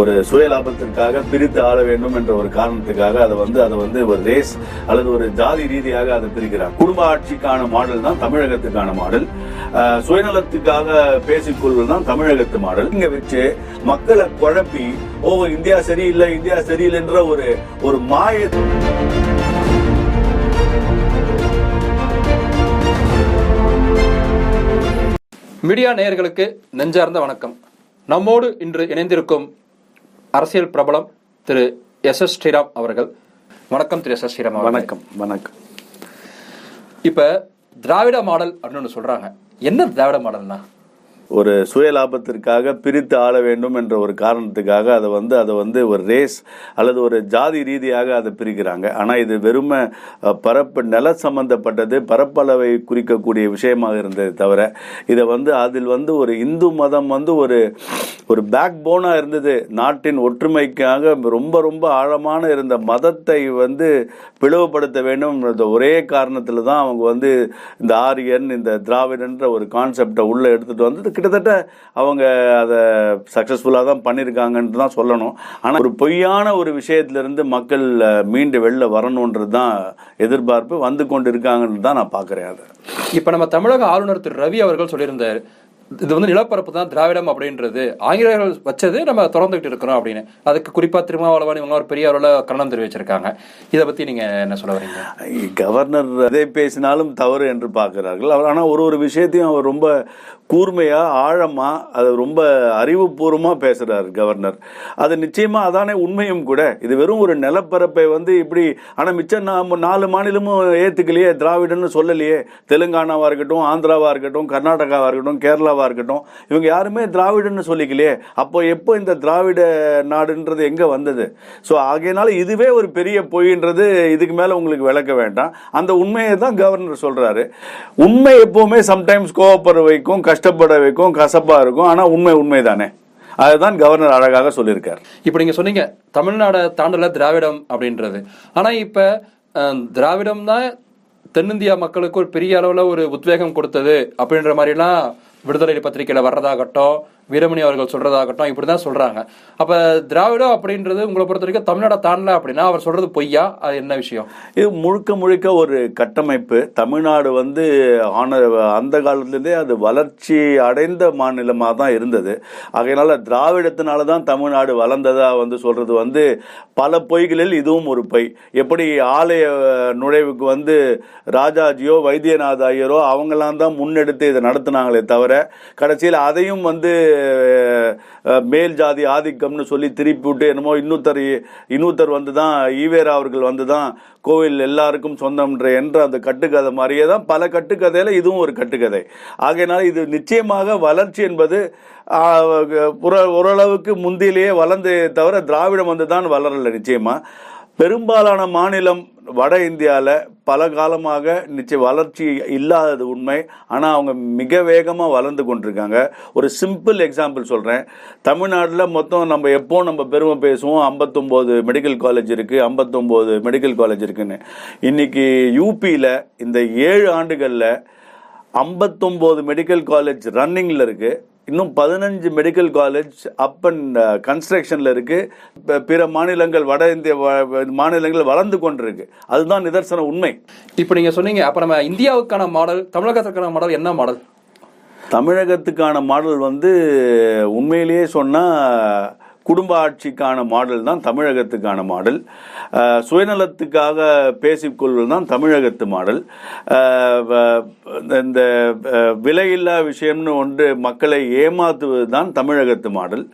ஒரு சுய லாபத்திற்காக பிரித்து ஆள வேண்டும் என்ற ஒரு காரணத்துக்காக அதை வந்து அதை வந்து ஒரு ரேஸ் அல்லது ஒரு ஜாதி ரீதியாக அதை பிரிக்கிறார். குடும்ப ஆட்சிக்கான மாடல் தான் தமிழகத்துக்கான மாடல். சுயநலத்துக்காக பேசிக்கொள்வது தான் தமிழகத்து மாடல். இங்க வச்சு மக்களை குழப்பி ஓ இந்தியா சரியில்லை இந்தியா சரியில்லைன்ற ஒரு ஒரு மாய மீடியா நேயர்களுக்கு நெஞ்சார்ந்த வணக்கம். நம்மோடு இன்று இணைந்திருக்கும் அரசியல் பிரபலம் திரு எஸ் எஸ் ஸ்ரீராம் அவர்கள். வணக்கம் திரு எஸ் எஸ் ஸ்ரீராம். வணக்கம் வணக்கம். இப்ப திராவிட மாடல் அப்படின்னு ஒண்ணு சொல்றாங்க. என்ன திராவிட மாடல்னா? ஒரு சுய லாபத்திற்காக பிரித்து ஆள வேண்டும் என்ற ஒரு காரணத்துக்காக அதை வந்து அதை வந்து ஒரு ரேஸ் அல்லது ஒரு ஜாதி ரீதியாக அதை பிரிக்கிறாங்க. ஆனால் இது வெறும பரப்பு நில சம்பந்தப்பட்டது பரப்பளவை குறிக்கக்கூடிய விஷயமாக இருந்தது தவிர இதை வந்து அதில் வந்து ஒரு இந்து மதம் வந்து ஒரு ஒரு பேக் போனாக இருந்தது. நாட்டின் ஒற்றுமைக்காக ரொம்ப ரொம்ப ஆழமான இருந்த மதத்தை வந்து பிளவுபடுத்த வேண்டும் ஒரே காரணத்தில் தான் அவங்க வந்து இந்த ஆரியன் இந்த திராவிடன்ற ஒரு கான்செப்டை உள்ளே எடுத்துகிட்டு வந்து கிட்டத்தட்ட அவங்க அதை சக்ஸஸ்ஃபுல்லாக தான் பண்ணியிருக்காங்கன்ட்டு தான் சொல்லணும். ஆனால் ஒரு பொய்யான ஒரு விஷயத்திலிருந்து மக்கள் மீண்டு வெளில வரணுன்றது தான் எதிர்பார்ப்பு வந்து கொண்டு இருக்காங்கன்னு தான் நான் பார்க்குறேன் அதை. இப்ப நம்ம தமிழக ஆளுநர் திரு. ரவி அவர்கள் சொல்லியிருந்தார் இது வந்து நிலப்பரப்பு தான் திராவிடம் அப்படின்றது. ஆங்கிலேயர்கள் வச்சது நம்ம திறந்துகிட்டு இருக்கிறோம் அப்படின்னு. அதுக்கு குறிப்பாக திருமாவளவன் இவங்க ஒரு பெரிய அளவுல கண்டனம் தெரிவிச்சிருக்காங்க. இதை பத்தி நீங்க என்ன சொல்ல வரீங்க? கவர்னர் எதை பேசினாலும் தவறு என்று பார்க்கிறார்கள். அவர் ஆனால் ஒரு ஒரு விஷயத்தையும் அவர் ரொம்ப கூர்மையாக ஆழமா அது ரொம்ப அறிவுபூர்வமாக பேசுகிறார் கவர்னர். அது நிச்சயமா அதானே உண்மையும் கூட. இது வெறும் ஒரு நிலப்பரப்பை வந்து இப்படி ஆனால் மிச்சம் நாம நாலு மாநிலமும் ஏற்றுக்கலையே திராவிடன்னு சொல்லலையே. தெலுங்கானாவா இருக்கட்டும் ஆந்திராவா இருக்கட்டும் கர்நாடகாவா இருக்கட்டும் கேரளாவா இருக்கட்டும் இவங்க யாருமே திராவிடன்னு சொல்லிக்கலையே. அப்போ எப்போ இந்த திராவிட நாடுன்றது எங்க வந்தது? ஸோ ஆகையினால இதுவே ஒரு பெரிய பொய்ன்றது இதுக்கு மேல உங்களுக்கு விளக்க வேண்டாம். அந்த உண்மையை தான் கவர்னர் சொல்றாரு. உண்மை எப்பவுமே சம்டைம்ஸ் கோவப்பட வைக்கும் கஷ்டப்பட வைக்கும் கசப்பா இருக்கும். ஆனா உண்மை உண்மை தானே அதுதான் கவர்னர் அழகாக சொல்லியிருக்கார். இப்போ நீங்க சொன்னீங்க தமிழ்நாடை தாண்டல திராவிடம் அப்படின்றது. ஆனா இப்ப திராவிடம் தான் தென்னிந்தியா மக்களுக்கு ஒரு பெரிய அளவுல ஒரு உத்வேகம் கொடுத்தது அப்படின்ற மாதிரிலாம் விடுதலை பத்திரிகையில் வர்றதாகட்டும் வீரமணி அவர்கள் சொல்றதாகட்டும் இப்படிதான் சொல்றாங்க. அப்ப திராவிடம் அப்படின்றது உங்களை பொறுத்த வரைக்கும் தமிழ்நாட தாண்டல அப்படின்னா அவர் சொல்றது பொய்யா? அது என்ன விஷயம்? இது முழுக்க முழுக்க ஒரு கட்டமைப்பு. தமிழ்நாடு வந்து ஆன அந்த காலத்திலேருந்தே அது வளர்ச்சி அடைந்த மாநிலமாக தான் இருந்தது. ஆகையினால திராவிடத்தினால தான் தமிழ்நாடு வளர்ந்ததா வந்து சொல்றது வந்து பல பொய்களில் இதுவும் ஒரு பொய். எப்படி ஆலய நுழைவுக்கு வந்து ராஜாஜியோ வைத்தியநாத ஐயரோ அவங்கெல்லாம் தான் முன்னெடுத்து இதை நடத்தினாங்களே தவிர கடைசியில் அதையும் வந்து மேல் ஜாதி ஆதிக்கம்னு சொல்லி திருப்பி விட்டு என்னமோ இன்னொருத்தர் இன்னொருத்தர் வந்து தான் ஈவேரா அவர்கள் வந்து தான் கோவில் எல்லாருக்கும் சொந்தம்ன்ற என்ற அந்த கட்டுக்கதை மாதிரியே தான் பல கட்டுக்கதையில் இதுவும் ஒரு கட்டுக்கதை. ஆகையினால இது நிச்சயமாக வளர்ச்சி என்பது புற ஓரளவுக்கு முந்திலேயே வளர்ந்து தவிர திராவிடம் வந்து தான் வளரல நிச்சயமாக பெரும்பாலான மாநிலம் வட இந்தியாவில் பல காலமாக நிச்சய வளர்ச்சி இல்லாதது உண்மை. ஆனால் அவங்க மிக வேகமாக வளர்ந்து கொண்டிருக்காங்க. ஒரு சிம்பிள் எக்ஸாம்பிள் சொல்கிறேன் தமிழ்நாட்டில் மொத்தம் நம்ம எப்போ நம்ம பெருமை பேசுவோம்? ஐம்பத்தொம்போது மெடிக்கல் காலேஜ் இருக்குது ஐம்பத்தொம்போது மெடிக்கல் காலேஜ் இருக்குன்னு. இன்னைக்கு யூபியில் இந்த ஏழு ஆண்டுகளில் ஐம்பத்தொம்போது மெடிக்கல் காலேஜ் ரன்னிங்கில் இருக்குது இன்னும் பதினஞ்சு மெடிக்கல் காலேஜ் அப் அண்ட் கன்ஸ்ட்ரக்ஷன்ல இருக்கு. ப- பிற மாநிலங்கள் வட இந்திய மாநிலங்கள் வளர்ந்து கொண்டிருக்கு. அதுதான் நிதர்சன உண்மை. இப்ப நீங்க சொன்னீங்க அப்ப நம்ம இந்தியாவுக்கான மாடல் தமிழகத்துக்கான மாடல் என்ன மாடல் தமிழகத்துக்கான மாடல் வந்து உண்மையிலேயே சொன்னா குடும்ப ஆட்சிக்கான மாடல் தான் தமிழகத்துக்கான மாடல். சுயநலத்துக்காக பேசிக்கொள்வது தான் தமிழகத்து மாடல். வ- இந்த விலையில்லா விஷயம்னு ஒன்று மக்களை ஏமாத்துவது தான் தமிழகத்து மாடல்.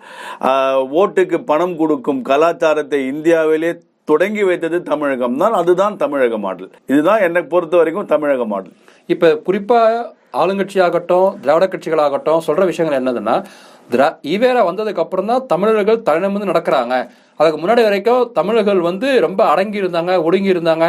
ஓட்டுக்கு பணம் கொடுக்கும் கலாச்சாரத்தை இந்தியாவிலே தொடங்கி வைத்தது தமிழகம் தான் அதுதான் தமிழக மாடல். இதுதான் என்னை பொறுத்த வரைக்கும் தமிழக மாடல். இப்போ குறிப்பாக ஆளுங்கட்சியாகட்டும் திராவிட கட்சிகளாகட்டும் சொல்கிற விஷயங்கள் என்னதுன்னா திரா ஈவேரா வந்ததுக்கு அப்புறம் தான் தமிழர்கள் தலைநிமிர்ந்து நடக்கிறாங்க. அதுக்கு முன்னாடி வரைக்கும் தமிழர்கள் வந்து ரொம்ப அடங்கி இருந்தாங்க ஒடுங்கி இருந்தாங்க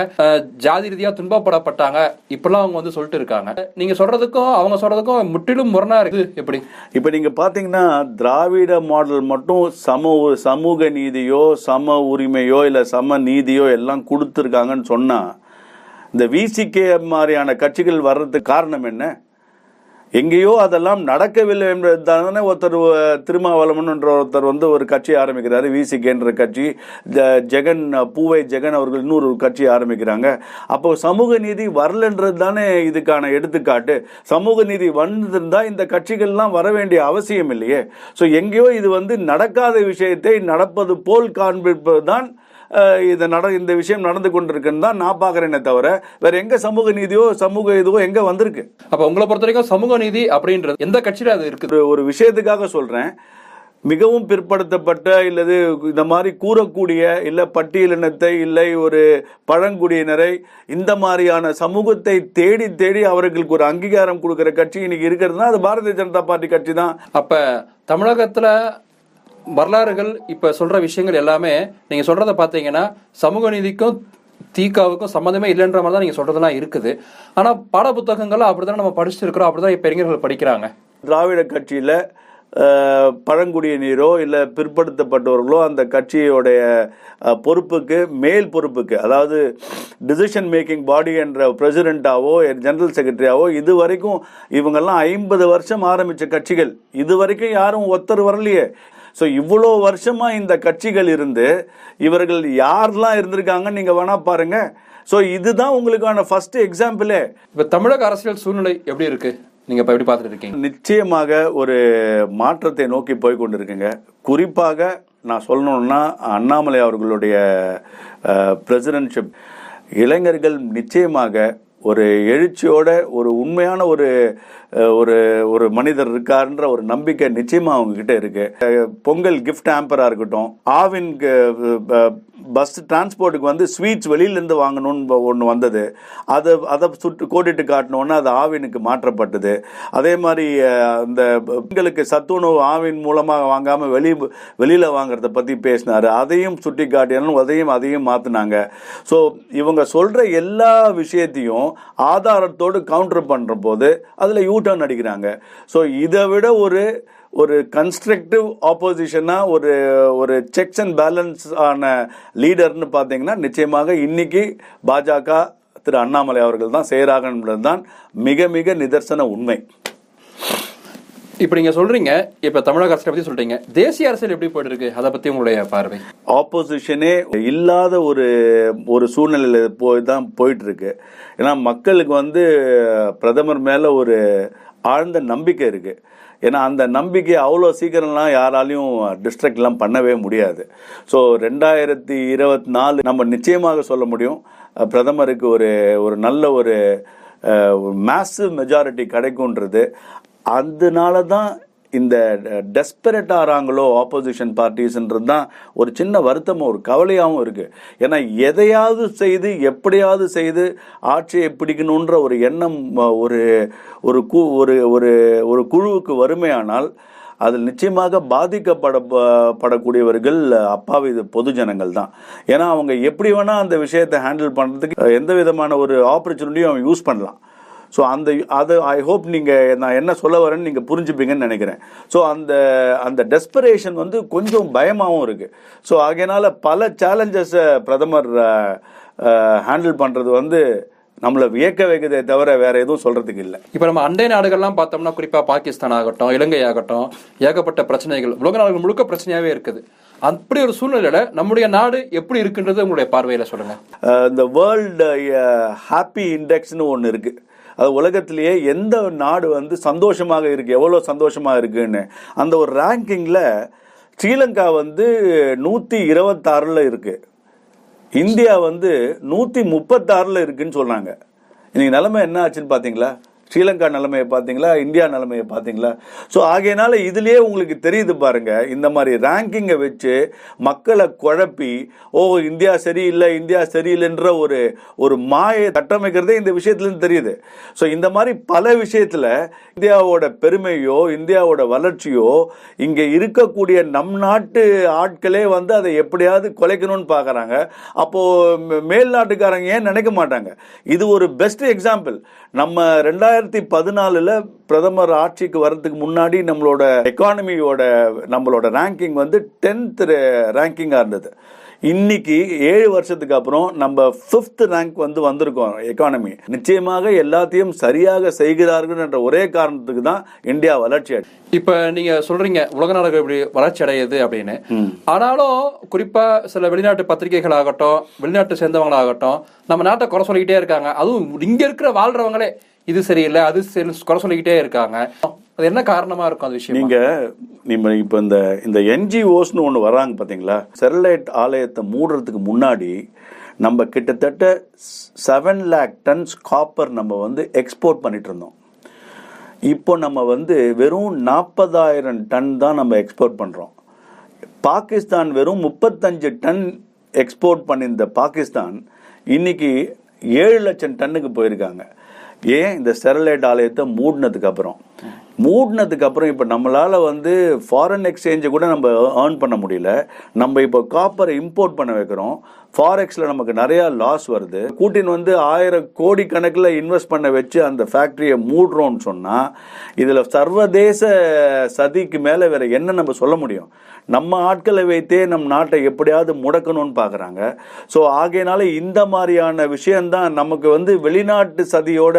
ஜாதி ரீதியாக துன்பப்படப்பட்டாங்க. இப்பெல்லாம் அவங்க வந்து சொல்லிட்டு இருக்காங்க. நீங்கள் சொல்கிறதுக்கும் அவங்க சொல்கிறதுக்கும் முற்றிலும் முரணா இருக்குது எப்படி? இப்போ நீங்கள் பார்த்தீங்கன்னா திராவிட மாடல் மட்டும் சம உ- சமூக நீதியோ சம உரிமையோ இல்லை சம நீதியோ எல்லாம் கொடுத்துருக்காங்கன்னு சொன்னால் இந்த விசிகே மாதிரியான கட்சிகள் வர்றதுக்கு காரணம் என்ன? எங்கேயோ அதெல்லாம் நடக்கவில்லை என்பதுதானே ஒருத்தர் அஹ், ஒருத்தர் வந்து ஒரு கட்சி ஆரம்பிக்கிறாரு விசிகேன்ற கட்சி. ஜெகன் பூவை ஜெகன் அவர்கள் இன்னொரு கட்சி ஆரம்பிக்கிறாங்க. அப்போ சமூக நீதி வரலன்றது தானே இதுக்கான எடுத்துக்காட்டு. சமூக நீதி வந்திருந்தால் இந்த கட்சிகள்லாம் வர வேண்டிய அவசியம் இல்லையே. ஸோ எங்கேயோ இது வந்து நடக்காத விஷயத்தை நடப்பது போல் காண்பிப்பது தான் இது நட இந்த விஷயம் நடந்து கொண்டிருக்குன்னு தான் நான் பார்க்குறேனே தவிர வேற எங்க சமூக நீதியோ சமூக இதுவோ எங்க வந்திருக்கு? அப்ப உங்களை பொறுத்த வரைக்கும் சமூக நீதி அப்படின்றது எந்த கட்சியில அது இருக்குது? ஒரு விஷயத்துக்காக சொல்றேன். மிகவும் பிற்படுத்தப்பட்ட இல்லது இந்த மாதிரி கூறக்கூடிய இல்ல பட்டியலினத்தை இல்லை ஒரு பழங்குடியினரை இந்த மாதிரியான சமூகத்தை தேடி தேடி அவர்களுக்கு ஒரு அங்கீகாரம் கொடுக்கிற கட்சி இன்னைக்கு இருக்கிறதுனா அது பாரதிய ஜனதா பார்ட்டி கட்சி தான். அப்ப தமிழகத்துல வரலாறுகள் இப்போ சொல்கிற விஷயங்கள் எல்லாமே நீங்கள் சொல்கிறத பார்த்தீங்கன்னா சமூக நீதிக்கும் தீக்காவுக்கும் சம்மந்தமே இல்லைன்ற மாதிரி தான் நீங்கள் சொல்றதெல்லாம் இருக்குது. ஆனால் பாட புத்தகங்கள்ல அப்படிதான் நம்ம படிச்சுட்டு இருக்கிறோம் அப்படிதான் இப்போ இளைஞர்கள் படிக்கிறாங்க. திராவிட கட்சியில் பழங்குடியினரோ இல்லை பிற்படுத்தப்பட்டவர்களோ அந்த கட்சியோடைய பொறுப்புக்கு மேல் பொறுப்புக்கு அதாவது டிசிஷன் மேக்கிங் பாடி என்ற பிரசிடெண்ட்டாவோ ஜெனரல் செக்ரட்டரியாவோ இது வரைக்கும் இவங்கெல்லாம் ஐம்பது வருஷம் ஆரம்பித்த கட்சிகள். இது வரைக்கும் யாரும் ஒத்தர் வரலையே. ஸோ இவ்வளோ வருஷமா இந்த கட்சிகள் இருந்து இவர்கள் யாரெல்லாம் இருந்திருக்காங்கன்னு நீங்க வேணா பாருங்க. ஸோ இதுதான் உங்களுக்கான ஃபர்ஸ்ட் எக்ஸாம்பிளே இப்ப தமிழக அரசியல் சூழ்நிலை எப்படி இருக்கு? நீங்க இப்ப எப்படி பார்த்துட்டு இருக்கீங்க? நிச்சயமாக ஒரு மாற்றத்தை நோக்கி போய் கொண்டிருக்குங்க. குறிப்பாக நான் சொல்லணும்னா அண்ணாமலை அவர்களுடைய பிரசிடென்ட்ஷிப் இளைஞர்கள் நிச்சயமாக ஒரு எழுச்சியோட ஒரு உண்மையான ஒரு ஒரு ஒரு மனிதர் இருக்காருன்ற ஒரு நம்பிக்கை நிச்சயமாக அவங்க கிட்ட இருக்கு பொங்கல் கிஃப்ட் ஆம்பராக இருக்கட்டும் ஆவின் பஸ் டிரான்ஸ்போர்ட்டுக்கு வந்து ஸ்வீட்ஸ் வெளியிலேருந்து வாங்கணும்னு ஒன்று வந்தது. அதை அதை சுட்டு கோடிட்டு காட்டினோன்னா அது ஆவினுக்கு மாற்றப்பட்டது. அதே மாதிரி அந்த பெண்களுக்கு சத்துணவு ஆவின் மூலமாக வாங்காமல் வெளி வெளியில் வாங்குறத பற்றி பேசினார். அதையும் சுட்டி காட்டினாலும் அதையும் அதையும் மாற்றினாங்க ஸோ இவங்க சொல்கிற எல்லா விஷயத்தையும் ஆதாரத்தோடு கவுண்டர் பண்ணுற போது அதில் யூ கூட்டம் அடிக்கிறாங்க ஸோ இதை விட ஒரு ஒரு கன்ஸ்ட்ரக்டிவ் ஆப்போசிஷனாக ஒரு ஒரு செக்ஸ் அண்ட் பேலன்ஸ் ஆன லீடர்னு பார்த்தீங்கன்னா நிச்சயமாக இன்னைக்கு பாஜக திரு அண்ணாமலை அவர்கள் தான் செய்கிறாங்க என்பது தான் மிக மிக நிதர்சன உண்மை. இப்போ நீங்க சொல்றீங்க இப்போ தமிழக அரசியலை பத்தி சொல்றீங்க. தேசிய அரசியல் எப்படி போயிட்டு இருக்கு அதை பத்தி உங்களுடைய பார்வை. ஆப்போசிஷனே இல்லாத ஒரு ஒரு சூழ்நிலையில போய் தான் போயிட்டு இருக்கு ஏன்னா மக்களுக்கு வந்து பிரதமர் மேல ஒரு ஆழ்ந்த நம்பிக்கை இருக்கு. ஏன்னா அந்த நம்பிக்கை அவ்வளோ சீக்கிரம்லாம் யாராலையும் டிஸ்ட்ரக்ட்லாம் பண்ணவே முடியாது. ஸோ ரெண்டாயிரத்தி இருபத்தி நாலு நம்ம நிச்சயமாக சொல்ல முடியும். பிரதமருக்கு ஒரு ஒரு நல்ல ஒரு மேசிவ் மெஜாரிட்டி கிடைக்கும்ன்றது அதனால தான் இந்த டெஸ்பரேட் ஆகிறாங்களோ ஆப்போசிஷன் பார்ட்டிஸ்ன்றது தான் ஒரு சின்ன வருத்தமும் ஒரு கவலையாகவும் இருக்குது ஏன்னா எதையாவது செய்து எப்படியாவது செய்து ஆட்சியை பிடிக்கணுன்ற ஒரு எண்ணம் ஒரு ஒரு கு ஒரு ஒரு ஒரு குழுவுக்கு வறுமையானால் அதில் நிச்சயமாக பாதிக்கப்பட படக்கூடியவர்கள் அப்பாவி இது பொதுஜனங்கள் தான். ஏன்னா அவங்க எப்படி வேணால் அந்த விஷயத்தை ஹேண்டில் பண்ணுறதுக்கு எந்த விதமான ஒரு ஆப்பர்ச்சுனிட்டியும் அவங்க யூஸ் பண்ணலாம். ஸோ அந்த அது ஐ ஹோப் நீங்கள் நான் என்ன சொல்ல வரேன்னு நீங்கள் புரிஞ்சுப்பீங்கன்னு நினைக்கிறேன். ஸோ அந்த அந்த டெஸ்பரேஷன் வந்து கொஞ்சம் பயமாகவும் இருக்குது ஸோ ஆகையினால பல சேலஞ்சஸை பிரதமர் ஹேண்டில் பண்ணுறது வந்து நம்மளை வியக்க வைக்கிறதே தவிர வேற எதுவும் சொல்றதுக்கு இல்லை. இப்ப நம்ம அண்டை நாடுகள்லாம் பார்த்தோம்னா குறிப்பா பாகிஸ்தான் ஆகட்டும் இலங்கை ஆகட்டும் ஏகப்பட்ட பிரச்சனைகள் உலக நாடுகள் முழுக்க பிரச்சனையாவே இருக்குது. அப்படி ஒரு சூழ்நிலையில நம்முடைய நாடு எப்படி இருக்குன்றது உங்களுடைய பார்வையில சொல்லுங்க. அஹ் இந்த வேர்ல்டு ஹாப்பி இண்டெக்ஸ்னு ஒன்று இருக்கு. அது உலகத்திலேயே எந்த நாடு வந்து சந்தோஷமாக இருக்குது எவ்வளோ சந்தோஷமாக இருக்குன்னு. அந்த ஒரு ரேங்கிங்கில் ஸ்ரீலங்கா வந்து நூற்றி இருபத்தாறில் இருக்குது இந்தியா வந்து நூற்றி முப்பத்தாறில் இருக்குன்னு சொல்கிறாங்க இன்றைக்கி நிலமை என்ன ஆச்சுன்னு பார்த்தீங்களா ஸ்ரீலங்கா நிலைமையை பார்த்தீங்களா? இந்தியா நிலைமையை பார்த்தீங்களா? ஸோ ஆகையினால இதுலேயே உங்களுக்கு தெரியுது பாருங்க இந்த மாதிரி ரேங்கிங்கை வச்சு மக்களை குழப்பி ஓ இந்தியா சரியில்லை இந்தியா சரியில்லைன்ற ஒரு ஒரு மாயை கட்டமைக்கிறதே இந்த விஷயத்துலேருந்து தெரியுது. ஸோ இந்த மாதிரி பல விஷயத்தில் இந்தியாவோட பெருமையோ இந்தியாவோட வளர்ச்சியோ இங்கே இருக்கக்கூடிய நம் நாட்டு ஆட்களே வந்து அதை எப்படியாவது குலைக்கணும்னு பார்க்குறாங்க. அப்போது மேல் நாட்டுக்காரங்க ஏன் நினைக்க மாட்டாங்க? இது ஒரு பெஸ்ட் எக்ஸாம்பிள் நம்ம ரெண்டாயிரம் ரெண்டாயிரத்தி பதினாலில் பிரதமர் ஆட்சிக்கு வர்றதுக்கு முன்னாடி நம்மளோட எக்கானமியோட நம்மளோட ரேங்கிங் வந்து டென்த் ரேங்கிங்காக இருந்தது. இன்னைக்கு ஏழு வருஷத்துக்கு அப்புறம் நம்ம ஃபிஃப்த் ரேங்க் வந்து வந்திருக்கோம் எக்கானமி நிச்சயமாக எல்லாத்தையும் சரியாக செய்கிறார்கள் என்ற ஒரே காரணத்துக்கு தான் இந்தியா வளர்ச்சி அடை இப்ப நீங்க சொல்றீங்க உலக நாடுகள் இப்படி வளர்ச்சி அடையுது அப்படின்னு. ஆனாலும் குறிப்பா சில வெளிநாட்டு பத்திரிகைகள் ஆகட்டும் வெளிநாட்டு சேர்ந்தவங்களாகட்டும் நம்ம நாட்டை குறை சொல்லிக்கிட்டே இருக்காங்க. அதுவும் இங்க இருக்கிற வாழ்றவங்களே இது சரியில்லை அது சரி குறை சொல்லிக்கிட்டே இருக்காங்க. அது என்ன காரணமா இருக்கும் அந்த விஷயம்? நீங்க நீங்க இப்போ இந்த இந்த என்ஜிஓஸ்னு ஒன்று வராங்க பார்த்தீங்களா ஸ்டெர்லைட் ஆலயத்தை மூடுறதுக்கு முன்னாடி நம்ம கிட்டத்தட்ட செவன் லேக் டன்ஸ் காப்பர் நம்ம வந்து எக்ஸ்போர்ட் பண்ணிட்டு இருந்தோம். இப்போ நம்ம வந்து வெறும் நாற்பதாயிரம் டன் தான் நம்ம எக்ஸ்போர்ட் பண்ணுறோம் பாகிஸ்தான் வெறும் முப்பத்தஞ்சு டன் எக்ஸ்போர்ட் பண்ணியிருந்த பாகிஸ்தான் இன்னைக்கு ஏழு லட்சம் டன்னுக்கு போயிருக்காங்க. ஏன் இந்த ஸ்டெர்லைட் ஆலயத்தை மூடினதுக்கு அப்புறம் மூடினதுக்கு அப்புறம் இப்போ நம்மளால வந்து ஃபாரின் எக்ஸ்சேஞ்சை கூட நம்ம ஏர்ன் பண்ண முடியல. நம்ம இப்போ காப்பரை இம்போர்ட் பண்ண வைக்கிறோம். ஃபாரெக்ஸில் நமக்கு நிறையா லாஸ் வருது. கூட்டின் வந்து ஆயிரம் கோடி கணக்கில் இன்வெஸ்ட் பண்ண வச்சு அந்த ஃபேக்ட்ரியை மூடுறோம்னு சொன்னால் இதில் சர்வதேச சதிக்கு மேலே வேறு என்ன நம்ம சொல்ல முடியும்? நம்ம ஆட்களை வைத்தே நம் நாட்டை எப்படியாவது முடக்கணும்னு பார்க்குறாங்க ஸோ ஆகையினால இந்த மாதிரியான விஷயந்தான் நமக்கு வந்து வெளிநாட்டு சதியோட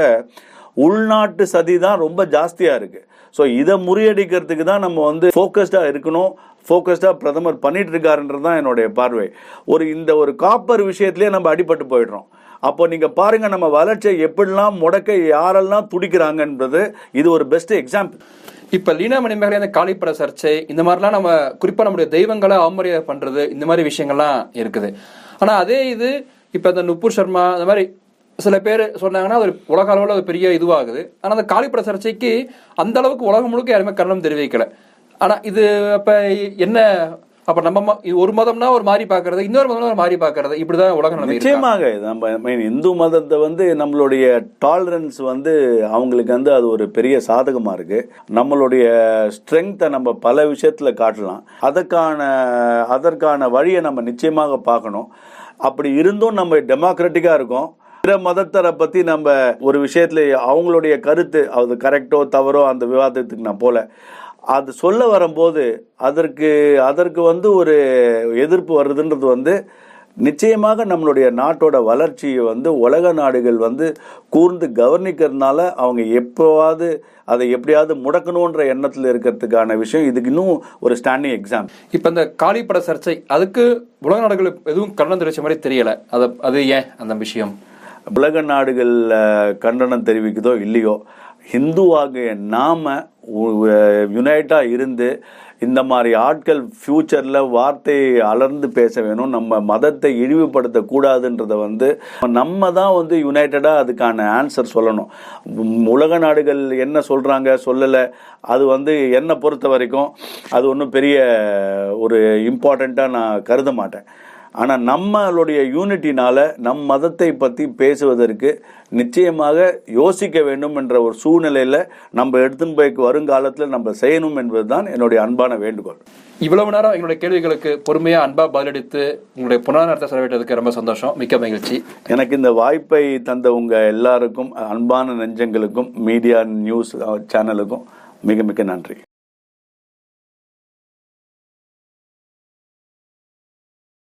உள்நாட்டு சதி தான் ரொம்ப ஜாஸ்தியாக இருக்குது ஸோ இதை முறியடிக்கிறதுக்கு தான் நம்ம வந்து ஃபோக்கஸ்டாக இருக்கணும். ஃபோக்கஸ்டாக பிரதமர் பண்ணிட்டு இருக்காருன்றது தான் என்னுடைய பார்வை. ஒரு இந்த ஒரு காப்பர் விஷயத்திலே நம்ம அடிபட்டு போயிடுறோம். அப்போ நீங்கள் பாருங்கள் நம்ம வளர்ச்சியை எப்படிலாம் முடக்க யாரெல்லாம் துடிக்கிறாங்கன்றது இது ஒரு பெஸ்ட் எக்ஸாம்பிள் இப்போ லீனா மணிமேகலை அந்த காளிப்பட சர்ச்சை இந்த மாதிரிலாம் நம்ம குறிப்பாக நம்முடைய தெய்வங்களை அவமரியாதை பண்ணுறது இந்த மாதிரி விஷயங்கள்லாம் இருக்குது. ஆனால் அதே இது இப்போ இந்த நுப்பூர் சர்மா அந்த மாதிரி சில பேர் சொன்னாங்கன்னா அது உலக அளவில் ஒரு பெரிய இதுவாகுது. ஆனால் அந்த காளிப்பட சர்ச்சைக்கு அந்த அளவுக்கு உலகம் முழுக்க யாருமே கரணம் தெரிவிக்கல. ஆனால் இது அப்போ என்ன? அப்ப நம்ம ஒரு மதம்னா ஒரு மாதிரி பாக்குறது இன்னொரு மதம்னா ஒரு மாதிரி பாக்குறது இப்படிதான் உலகம் நிச்சயமாக நம்ம I இந்து மதத்தை வந்து நம்மளுடைய டாலரன்ஸ் வந்து அவங்களுக்கு வந்து அது ஒரு பெரிய சாதகமா இருக்கு. நம்மளுடைய ஸ்ட்ரென்த்தை நம்ம பல விஷயத்துல காட்டலாம். அதற்கான அதற்கான வழியை நம்ம நிச்சயமாக பார்க்கணும். அப்படி இருந்தும் நம்ம டெமோக்ராட்டிக்காக இருக்கோம். பிற மதத்தரை பத்தி நம்ம ஒரு விஷயத்துல அவங்களுடைய கருத்து அது கரெக்டோ தவறோ அந்த விவாதத்துக்கு நான் போல. அது சொல்ல வரும்போது அதற்கு அதற்கு வந்து ஒரு எதிர்ப்பு வருதுன்றது வந்து நிச்சயமாக நம்மளுடைய நாட்டோட வளர்ச்சியை வந்து உலக நாடுகள் வந்து கூர்ந்து கவனிக்கிறதுனால அவங்க எப்போவாவது அதை எப்படியாவது முடக்கணுன்ற எண்ணத்தில் இருக்கிறதுக்கான விஷயம். இதுக்கு இன்னும் ஒரு ஸ்டாண்டிங் எக்ஸாம் இப்போ இந்த காளிப்பட சர்ச்சை அதுக்கு உலக நாடுகள் எதுவும் கண்டனம் தெரிவிச்ச மாதிரி தெரியலை. அது அது ஏன் அந்த விஷயம்? உலக நாடுகள் கண்டனம் தெரிவிக்குதோ இல்லையோ ஹிந்துவாகிய நாம் யுனைட்டாக இருந்து இந்த மாதிரி ஆட்கள் ஃப்யூச்சரில் வார்த்தையை அலர்ந்து பேச வேணும். நம்ம மதத்தை இழிவுபடுத்தக்கூடாதுன்றதை வந்து நம்ம தான் வந்து யுனைட்டடாக அதுக்கான ஆன்சர் சொல்லணும். உலக நாடுகள் என்ன சொல்கிறாங்க சொல்லலை. அது வந்து என்னை பொறுத்த வரைக்கும் அது ஒன்றும் பெரிய ஒரு இம்பார்ட்டண்ட்டாக நான் கருத மாட்டேன். ஆனால் நம்மளுடைய யூனிட்டினால நம் மதத்தை பற்றி பேசுவதற்கு நிச்சயமாக யோசிக்க வேண்டும் என்ற ஒரு சூழ்நிலையில் நம்ம எடுத்துன்னு போய் வருங்காலத்தில் நம்ம செய்யணும் என்பதுதான் என்னுடைய அன்பான வேண்டுகோள். இவ்வளவு நேரம் எங்களுடைய கேள்விகளுக்கு பொறுமையா அன்பா பதிலளித்து உங்களுடைய புனர்நடத்த செலவிட்டதுக்கு ரொம்ப சந்தோஷம். மிக்க மகிழ்ச்சி. எனக்கு இந்த வாய்ப்பை தந்த உங்க எல்லாருக்கும் அன்பான நெஞ்சங்களுக்கும் மீடியா நியூஸ் சேனலுக்கும் மிக மிக நன்றி.